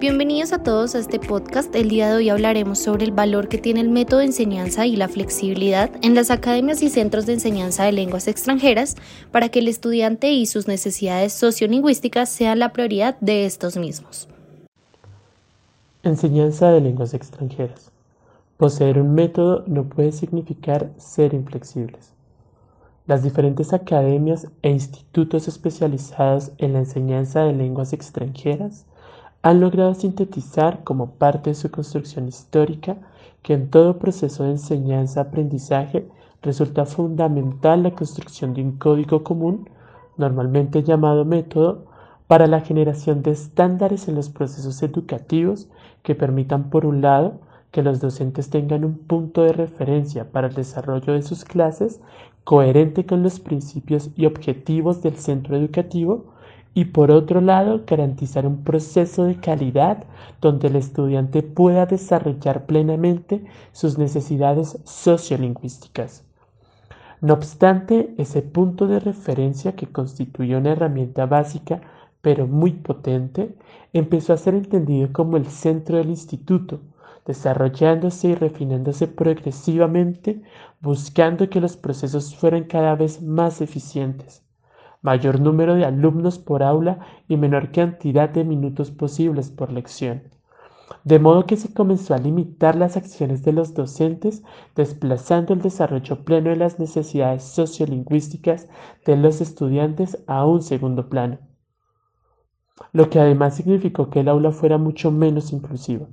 Bienvenidos a todos a este podcast. El día de hoy hablaremos sobre el valor que tiene el método de enseñanza y la flexibilidad en las academias y centros de enseñanza de lenguas extranjeras para que el estudiante y sus necesidades sociolingüísticas sean la prioridad de estos mismos. Enseñanza de lenguas extranjeras. Poseer un método no puede significar ser inflexibles. Las diferentes academias e institutos especializados en la enseñanza de lenguas extranjeras han logrado sintetizar como parte de su construcción histórica que en todo proceso de enseñanza-aprendizaje resulta fundamental la construcción de un código común, normalmente llamado método, para la generación de estándares en los procesos educativos que permitan, por un lado, que los docentes tengan un punto de referencia para el desarrollo de sus clases coherente con los principios y objetivos del centro educativo y por otro lado garantizar un proceso de calidad donde el estudiante pueda desarrollar plenamente sus necesidades sociolingüísticas. No obstante, ese punto de referencia que constituye una herramienta básica pero muy potente, empezó a ser entendido como el centro del instituto, desarrollándose y refinándose progresivamente, buscando que los procesos fueran cada vez más eficientes mayor número de alumnos por aula y menor cantidad de minutos posibles por lección. De modo que se comenzó a limitar las acciones de los docentes, desplazando el desarrollo pleno de las necesidades sociolingüísticas de los estudiantes a un segundo plano, lo que además significó que el aula fuera mucho menos inclusiva.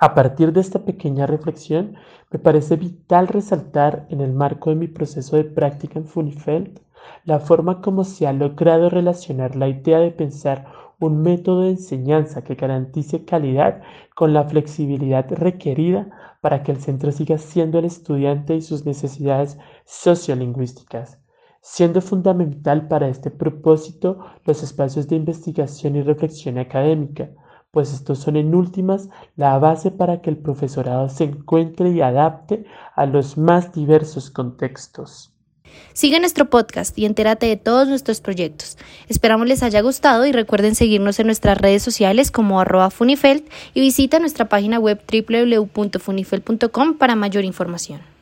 A partir de esta pequeña reflexión, me parece vital resaltar en el marco de mi proceso de práctica en Funifeld la forma como se ha logrado relacionar la idea de pensar un método de enseñanza que garantice calidad con la flexibilidad requerida para que el centro siga siendo el estudiante y sus necesidades sociolingüísticas, siendo fundamental para este propósito los espacios de investigación y reflexión académica, pues estos son en últimas la base para que el profesorado se encuentre y adapte a los más diversos contextos. Sigue nuestro podcast y entérate de todos nuestros proyectos. Esperamos les haya gustado y recuerden seguirnos en nuestras redes sociales como arroba funifeld y visita nuestra página web www.funifeld.com para mayor información.